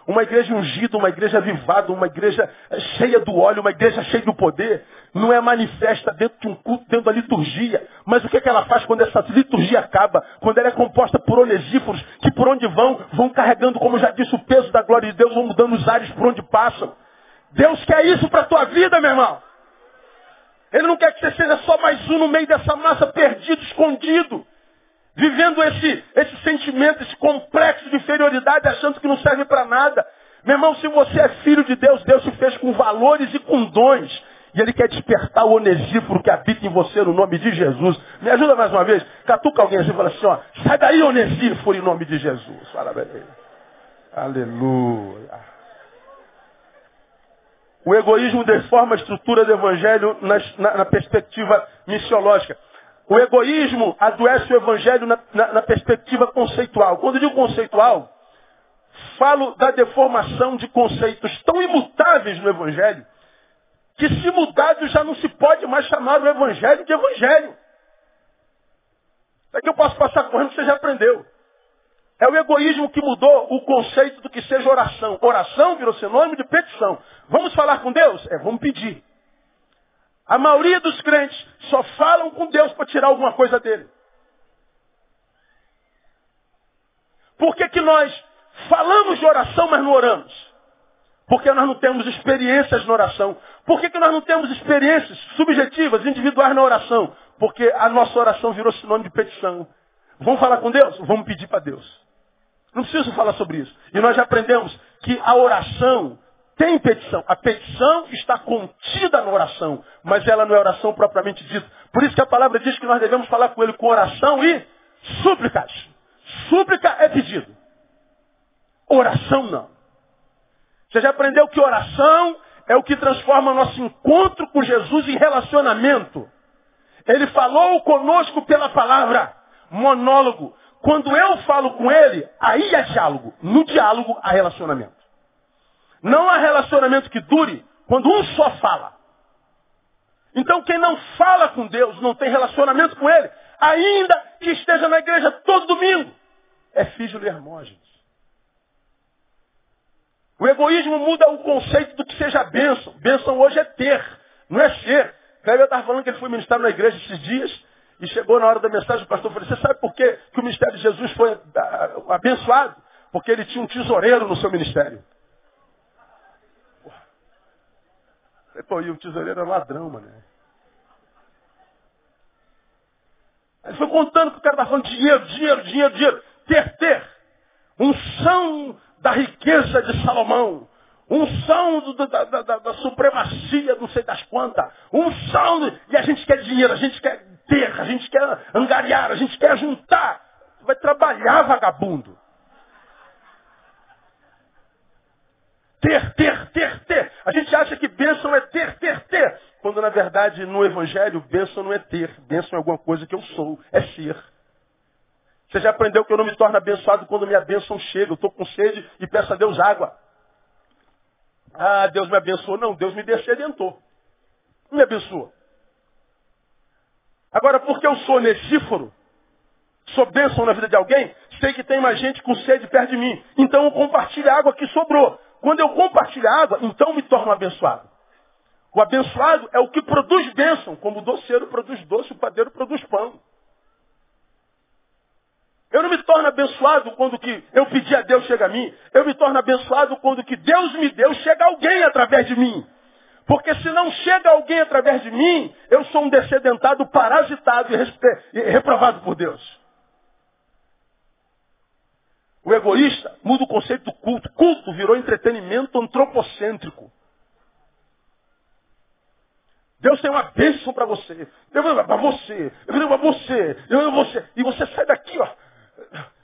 Uma igreja ungida, uma igreja avivada, uma igreja cheia do óleo, uma igreja cheia do poder, não é manifesta dentro de um culto, dentro da liturgia. Mas o que, é que ela faz quando essa liturgia acaba? Quando ela é composta por onesíforos, que por onde vão, vão carregando, como já disse, o peso da glória de Deus, vão mudando os ares por onde passam. Deus quer isso para a tua vida, meu irmão. Ele não quer que você seja só mais um no meio dessa massa perdido, escondido. Vivendo esse, esse sentimento, esse complexo de inferioridade, achando que não serve para nada. Meu irmão, se você é filho de Deus, Deus te fez com valores e com dons. E Ele quer despertar o onesíforo que habita em você no nome de Jesus. Me ajuda mais uma vez. Catuca alguém assim e fala assim, ó, sai daí, onesíforo, em nome de Jesus. Fala bem. Aleluia. O egoísmo deforma a estrutura do evangelho na, na, na perspectiva missiológica. O egoísmo adoece o evangelho na, na, na perspectiva conceitual. Quando digo conceitual, falo da deformação de conceitos tão imutáveis no evangelho, que se mudado já não se pode mais chamar o evangelho de evangelho. Que eu posso passar correndo, você já aprendeu. É o egoísmo que mudou o conceito do que seja oração. Oração virou sinônimo de petição. Vamos falar com Deus? É, vamos pedir. A maioria dos crentes só falam com Deus para tirar alguma coisa dele. Por que, que nós falamos de oração, mas não oramos? Porque nós não temos experiências na oração. Por que, que nós não temos experiências subjetivas, individuais na oração? Porque a nossa oração virou sinônimo de petição. Vamos falar com Deus? Vamos pedir para Deus. Não preciso falar sobre isso. E nós já aprendemos que a oração tem petição. A petição está contida na oração, mas ela não é oração propriamente dita. Por isso que a palavra diz que nós devemos falar com ele com oração e súplicas. Súplica é pedido. Oração não. Você já aprendeu que oração é o que transforma nosso encontro com Jesus em relacionamento. Ele falou conosco pela palavra. Monólogo. Quando eu falo com ele, aí é diálogo. No diálogo há relacionamento. Não há relacionamento que dure quando um só fala. Então quem não fala com Deus, não tem relacionamento com Ele, ainda que esteja na igreja todo domingo, é de Hermógenes. O egoísmo muda o conceito do que seja bênção. Bênção hoje é ter, não é ser. Cleber estava falando que ele foi ministrar na igreja esses dias e chegou na hora da mensagem, o pastor falou, você sabe por quê que o ministério de Jesus foi ah, abençoado? Porque ele tinha um tesoureiro no seu ministério. Pô, e o tesoureiro era ladrão, mano. Ele foi contando que o cara estava falando dinheiro, dinheiro, dinheiro, dinheiro. Ter, ter. Unção da riqueza de Salomão. Unção do, da, da, da, da, supremacia, não sei das quantas. Unção. Do, e a gente quer dinheiro, a gente quer ter, a gente quer angariar, a gente quer juntar. Vai trabalhar, vagabundo. Ter, ter, ter, ter. A gente acha que bênção é ter, ter, ter. Quando na verdade no Evangelho bênção não é ter. Bênção é alguma coisa que eu sou, é ser. Você já aprendeu que eu não me torno abençoado quando minha bênção chega. Eu estou com sede e peço a Deus água. Ah, Deus me abençoou. Não, Deus me descedentou. Não me abençoou. Agora, porque eu sou onesíforo, sou bênção na vida de alguém, sei que tem mais gente com sede perto de mim. Então eu compartilho a água que sobrou. Quando eu compartilho a água, então me torno abençoado. O abençoado é o que produz bênção, como o doceiro produz doce, o padeiro produz pão. Eu não me torno abençoado quando que eu pedi a Deus chega a mim. Eu me torno abençoado quando que Deus me deu chega alguém através de mim. Porque se não chega alguém através de mim, eu sou um descedentado parasitado e reprovado por Deus. O egoísta muda o conceito do culto. Culto virou entretenimento antropocêntrico. Deus tem uma bênção para você. Deus vai para você. Eu vou para você. Eu vou você. E você sai daqui, ó.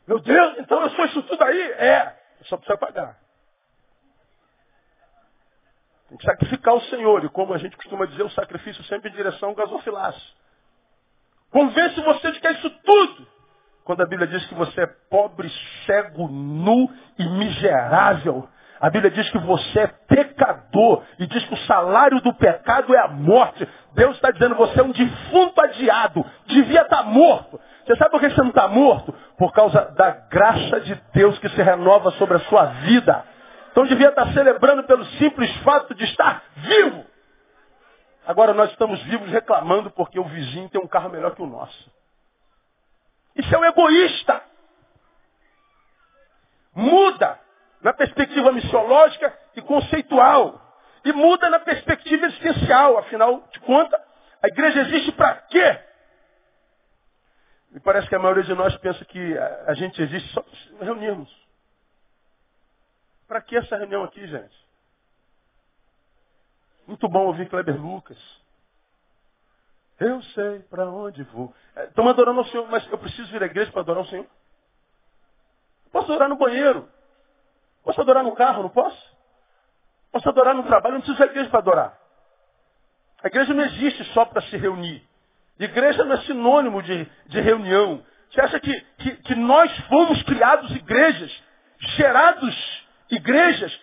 Meu Deus, então eu sou isso tudo aí? É. Só precisa pagar. Tem que sacrificar o Senhor. E como a gente costuma dizer, o sacrifício sempre em direção ao gasofilaço. Convence você de que é isso tudo. Quando a Bíblia diz que você é pobre, cego, nu e miserável. A Bíblia diz que você é pecador e diz que o salário do pecado é a morte. Deus está dizendo que você é um defunto adiado, devia estar tá morto. Você sabe por que você não está morto? Por causa da graça de Deus que se renova sobre a sua vida. Então devia estar celebrando pelo simples fato de estar vivo. Agora nós estamos vivos reclamando porque o vizinho tem um carro melhor que o nosso. Isso é um egoísta. Muda na perspectiva missiológica e conceitual. E muda na perspectiva existencial. Afinal de contas, a igreja existe para quê? Me parece que a maioria de nós pensa que a gente existe só para reunirmos. Para que essa reunião aqui, gente? Muito bom ouvir Kleber Lucas. Eu sei para onde vou. Estão adorando ao Senhor, mas eu preciso vir à igreja para adorar o Senhor? Posso adorar no banheiro. Posso adorar no carro, não posso? Posso adorar no trabalho, não preciso da igreja para adorar. A igreja não existe só para se reunir. Igreja não é sinônimo de, de reunião. Você acha que, que, que nós fomos criados igrejas, gerados igrejas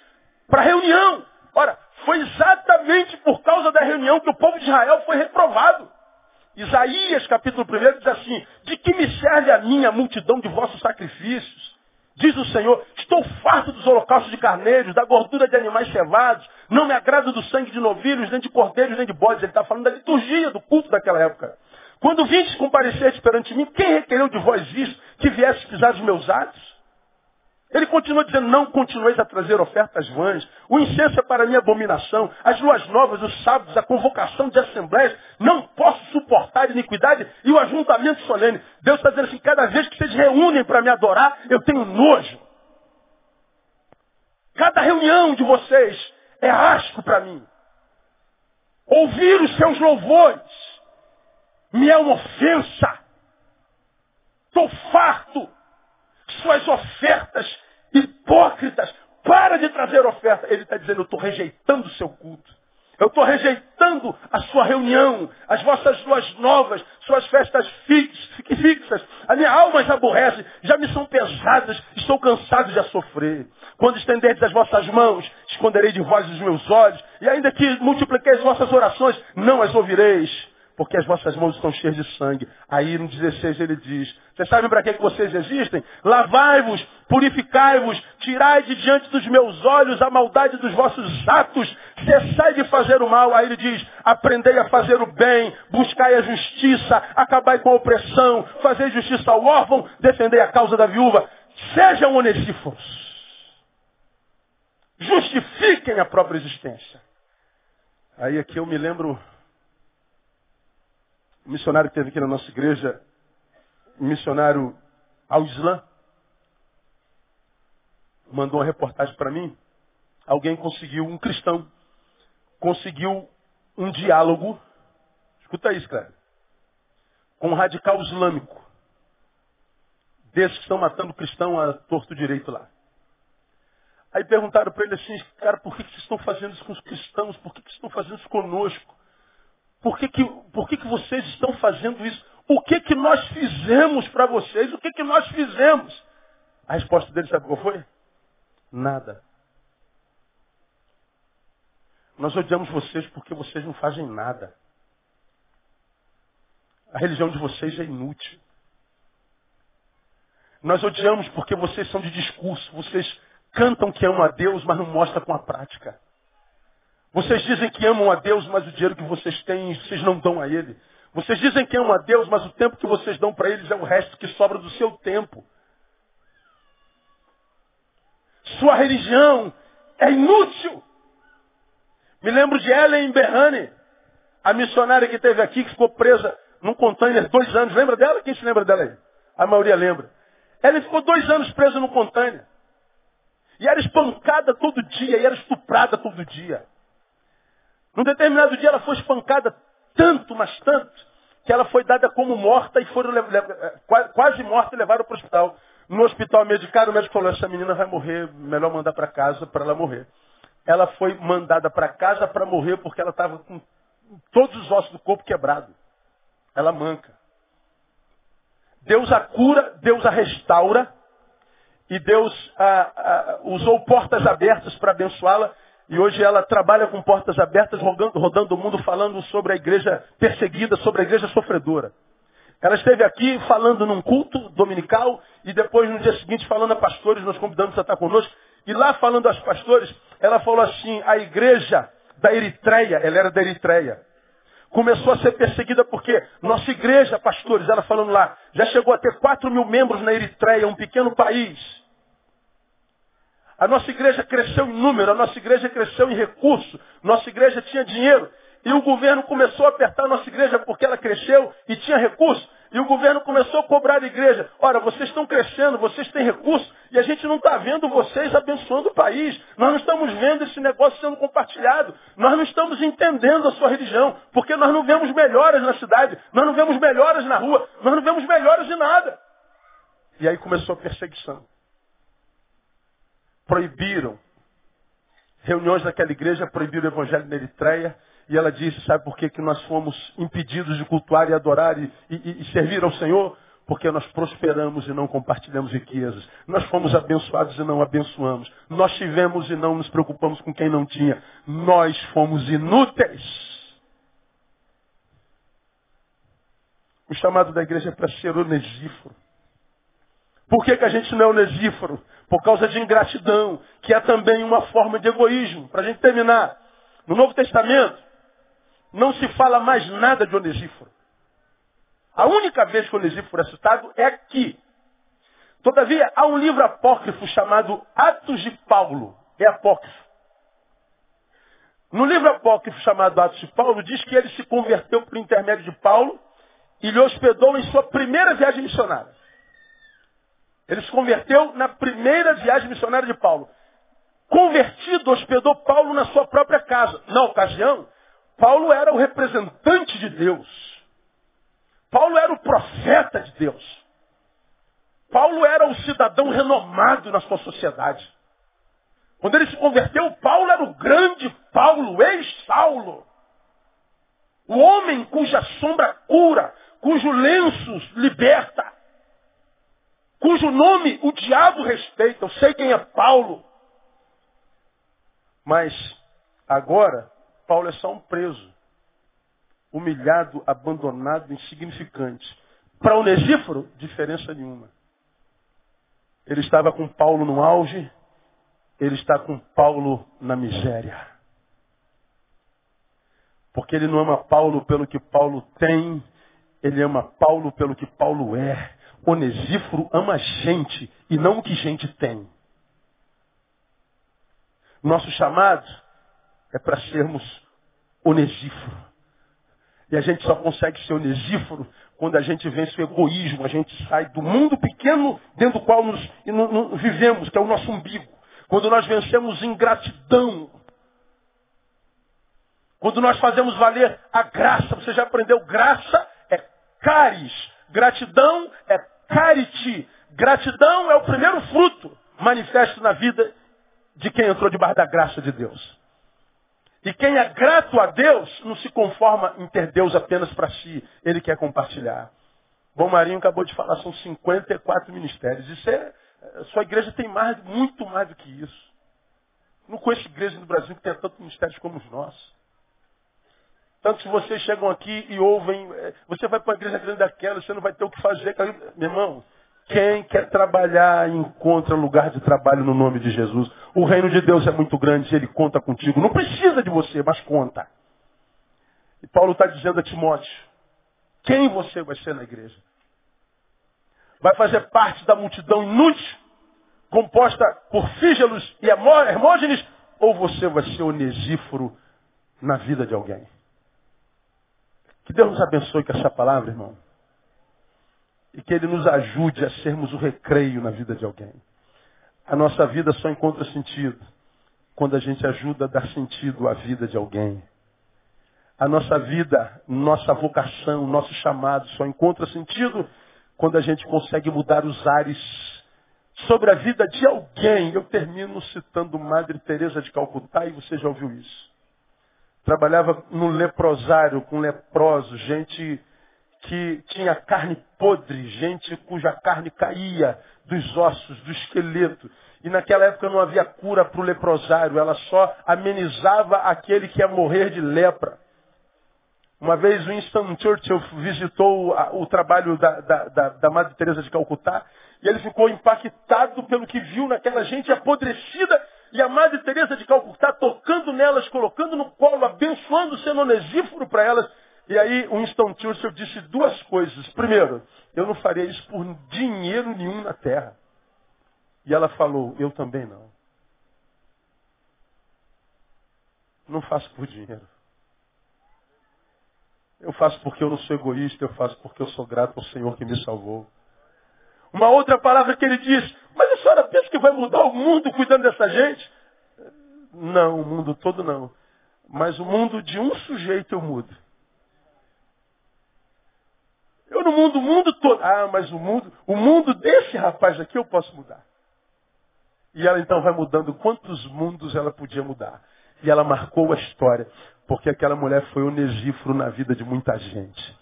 para reunião? Ora, foi exatamente por causa da reunião que o povo de Israel foi reprovado. Isaías, capítulo 1, diz assim: De que me serve a minha multidão de vossos sacrifícios? Diz o Senhor, estou farto dos holocaustos de carneiros, da gordura de animais cevados, não me agrada do sangue de novilhos, nem de cordeiros, nem de bodes. Ele está falando da liturgia, do culto daquela época. Quando vintes comparecer perante mim, quem requereu de vós isso, que viesse pisar os meus atos? Ele continua dizendo, não continueis a trazer ofertas vãs. O incenso é para mim abominação. As luas novas, os sábados, a convocação de assembleias. Não posso suportar iniquidade e o ajuntamento solene. Deus está dizendo assim, cada vez que vocês reúnem para me adorar, eu tenho nojo. Cada reunião de vocês é asco para mim. Ouvir os seus louvores me é uma ofensa. Estou farto suas ofertas hipócritas. Para de trazer oferta. Ele está dizendo, eu estou rejeitando o seu culto. Eu estou rejeitando a sua reunião, as vossas luas novas, suas festas fixas. A minha alma as aborrece, já me são pesadas, estou cansado de a sofrer. Quando estenderdes as vossas mãos, esconderei de vós os meus olhos, e ainda que multipliqueis vossas orações, não as ouvireis porque as vossas mãos estão cheias de sangue. Aí no 16 ele diz, vocês sabem para que, que vocês existem? Lavai-vos, purificai-vos, tirai de diante dos meus olhos a maldade dos vossos atos, cessai de fazer o mal. Aí ele diz, aprendei a fazer o bem, buscai a justiça, acabai com a opressão, fazei justiça ao órfão, defendei a causa da viúva. Sejam onesíforos. Justifiquem a própria existência. Aí aqui eu me lembro um missionário que teve aqui na nossa igreja, um missionário ao Islã, mandou uma reportagem para mim. Alguém conseguiu, um cristão, conseguiu um diálogo, escuta isso, cara, com um radical islâmico. Desses que estão matando cristão a torto direito lá. Aí perguntaram para ele assim, cara, por que, que vocês estão fazendo isso com os cristãos? Por que, que vocês estão fazendo isso conosco? Por que, que, por que, que vocês estão fazendo isso? O que, que nós fizemos para vocês? O que, que nós fizemos? A resposta dele, sabe qual foi? Nada. Nós odiamos vocês porque vocês não fazem nada. A religião de vocês é inútil. Nós odiamos porque vocês são de discurso. Vocês cantam que amam a Deus, mas não mostram com a prática. Vocês dizem que amam a Deus, mas o dinheiro que vocês têm, vocês não dão a Ele. Vocês dizem que amam a Deus, mas o tempo que vocês dão para eles é o resto que sobra do seu tempo. Sua religião é inútil. Me lembro de Ellen Berrane, a missionária que esteve aqui, que ficou presa num container dois anos. Lembra dela? Quem se lembra dela aí? A maioria lembra. Ela ficou dois anos presa no container. E era espancada todo dia, e era estuprada todo dia. Num determinado dia ela foi espancada tanto, mas tanto, que ela foi dada como morta e foram eh, quase morta e levaram para o hospital. No hospital medicado, o médico falou, essa menina vai morrer, melhor mandar para casa para ela morrer. Ela foi mandada para casa para morrer porque ela estava com todos os ossos do corpo quebrado. Ela manca. Deus a cura, Deus a restaura, e Deus ah, ah, usou portas abertas para abençoá-la, e hoje ela trabalha com portas abertas, rodando, rodando o mundo, falando sobre a igreja perseguida, sobre a igreja sofredora. Ela esteve aqui falando num culto dominical e depois no dia seguinte falando a pastores, nós convidamos a estar conosco. E lá falando aos pastores, ela falou assim, a igreja da Eritreia, ela era da Eritreia, começou a ser perseguida porque nossa igreja, pastores, ela falando lá, já chegou a ter 4 mil membros na Eritreia, um pequeno país. A nossa igreja cresceu em número, a nossa igreja cresceu em recurso, nossa igreja tinha dinheiro. E o governo começou a apertar a nossa igreja porque ela cresceu e tinha recurso. E o governo começou a cobrar a igreja. Ora, vocês estão crescendo, vocês têm recursos, e a gente não está vendo vocês abençoando o país. Nós não estamos vendo esse negócio sendo compartilhado. Nós não estamos entendendo a sua religião, porque nós não vemos melhoras na cidade, nós não vemos melhoras na rua, nós não vemos melhoras de nada. E aí começou a perseguição. Proibiram. Reuniões naquela igreja proibiram o evangelho na Eritreia e ela disse, sabe por que, que nós fomos impedidos de cultuar e adorar e, e, e servir ao Senhor? Porque nós prosperamos e não compartilhamos riquezas. Nós fomos abençoados e não abençoamos. Nós tivemos e não nos preocupamos com quem não tinha. Nós fomos inúteis. O chamado da igreja é para ser onesíforo. Por que, que a gente não é onesíforo? Por causa de ingratidão, que é também uma forma de egoísmo. Para a gente terminar, no Novo Testamento, não se fala mais nada de Onesíforo. A única vez que Onesíforo é citado é aqui. Todavia, há um livro apócrifo chamado Atos de Paulo. É apócrifo. No livro apócrifo chamado Atos de Paulo, diz que ele se converteu por intermédio de Paulo e lhe hospedou em sua primeira viagem missionária. Ele se converteu na primeira viagem missionária de Paulo. Convertido, hospedou Paulo na sua própria casa. Na ocasião, Paulo era o representante de Deus. Paulo era o profeta de Deus. Paulo era o cidadão renomado na sua sociedade. Quando ele se converteu, Paulo era o grande Paulo, ex-Saulo. O homem cuja sombra cura, cujo lenço liberta, cujo nome o diabo respeita. Eu sei quem é Paulo. Mas agora, Paulo é só um preso. Humilhado, abandonado, insignificante. Para Onesíforo, diferença nenhuma. Ele estava com Paulo no auge, ele está com Paulo na miséria. Porque ele não ama Paulo pelo que Paulo tem, ele ama Paulo pelo que Paulo é. Onesíforo ama gente e não o que gente tem. Nosso chamado é para sermos onesíforo. E a gente só consegue ser onesíforo quando a gente vence o egoísmo, a gente sai do mundo pequeno dentro do qual nos, vivemos, que é o nosso umbigo. Quando nós vencemos ingratidão. Quando nós fazemos valer a graça. Você já aprendeu? Graça é caris. Gratidão é carite. Gratidão é o primeiro fruto manifesto na vida de quem entrou debaixo da graça de Deus. E quem é grato a Deus não se conforma em ter Deus apenas para si. Ele quer compartilhar. Bom Marinho acabou de falar, são 54 ministérios. Isso é. Sua igreja tem mais, muito mais do que isso. Não conheço igreja no Brasil que tenha tantos ministérios como os nossos. Tanto se vocês chegam aqui e ouvem, eh, você vai para uma igreja grande daquela, você não vai ter o que fazer. Meu irmão, quem quer trabalhar encontra lugar de trabalho no nome de Jesus. O reino de Deus é muito grande, ele conta contigo. Não precisa de você, mas conta. E Paulo está dizendo a Timóteo, quem você vai ser na igreja? Vai fazer parte da multidão inútil, composta por fígelos e hermógenes, ou você vai ser onesíforo na vida de alguém? Que Deus nos abençoe com essa palavra, irmão e que Ele nos ajude a sermos o recreio na vida de alguém. A nossa vida só encontra sentido quando a gente ajuda a dar sentido à vida de alguém. A nossa vida, nossa vocação, nosso chamado só encontra sentido quando a gente consegue mudar os ares sobre a vida de alguém. Eu termino citando Madre Teresa de Calcutá e você já ouviu isso. Trabalhava no leprosário com leprosos, gente que tinha carne podre, gente cuja carne caía dos ossos, do esqueleto. E naquela época não havia cura para o leprosário, ela só amenizava aquele que ia morrer de lepra. Uma vez Winston Churchill visitou o trabalho da, da, da, da Madre Teresa de Calcutá e ele ficou impactado pelo que viu naquela gente apodrecida e a Madre Teresa de Calcutá nelas, colocando no colo, abençoando, sendo onesíforo para elas. E aí Winston Churchill disse duas coisas. Primeiro, eu não faria isso por dinheiro nenhum na terra. E ela falou, eu também não. Não faço por dinheiro. Eu faço porque eu não sou egoísta, eu faço porque eu sou grato ao Senhor que me salvou. Uma outra palavra que ele diz, mas a senhora pensa que vai mudar o mundo cuidando dessa gente? Não, o mundo todo não. Mas o mundo de um sujeito eu mudo. Eu não mudo o mundo todo. Ah, mas o mundo, o mundo desse rapaz aqui eu posso mudar. E ela então vai mudando quantos mundos ela podia mudar. E ela marcou a história. Porque aquela mulher foi onesíforo na vida de muita gente.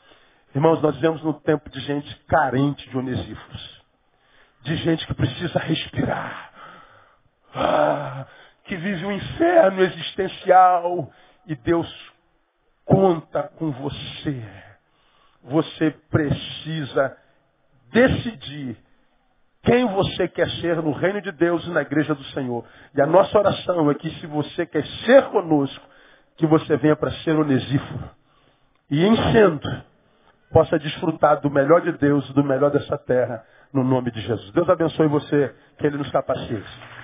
Irmãos, nós vivemos num tempo de gente carente de onesíforos. De gente que precisa respirar. Ah, que vive um inferno existencial. E Deus conta com você. Você precisa decidir quem você quer ser no reino de Deus e na igreja do Senhor. E a nossa oração é que se você quer ser conosco, que você venha para ser onesíforo. E em sendo, possa desfrutar do melhor de Deus e do melhor dessa terra, no nome de Jesus. Deus abençoe você, que Ele nos capacite.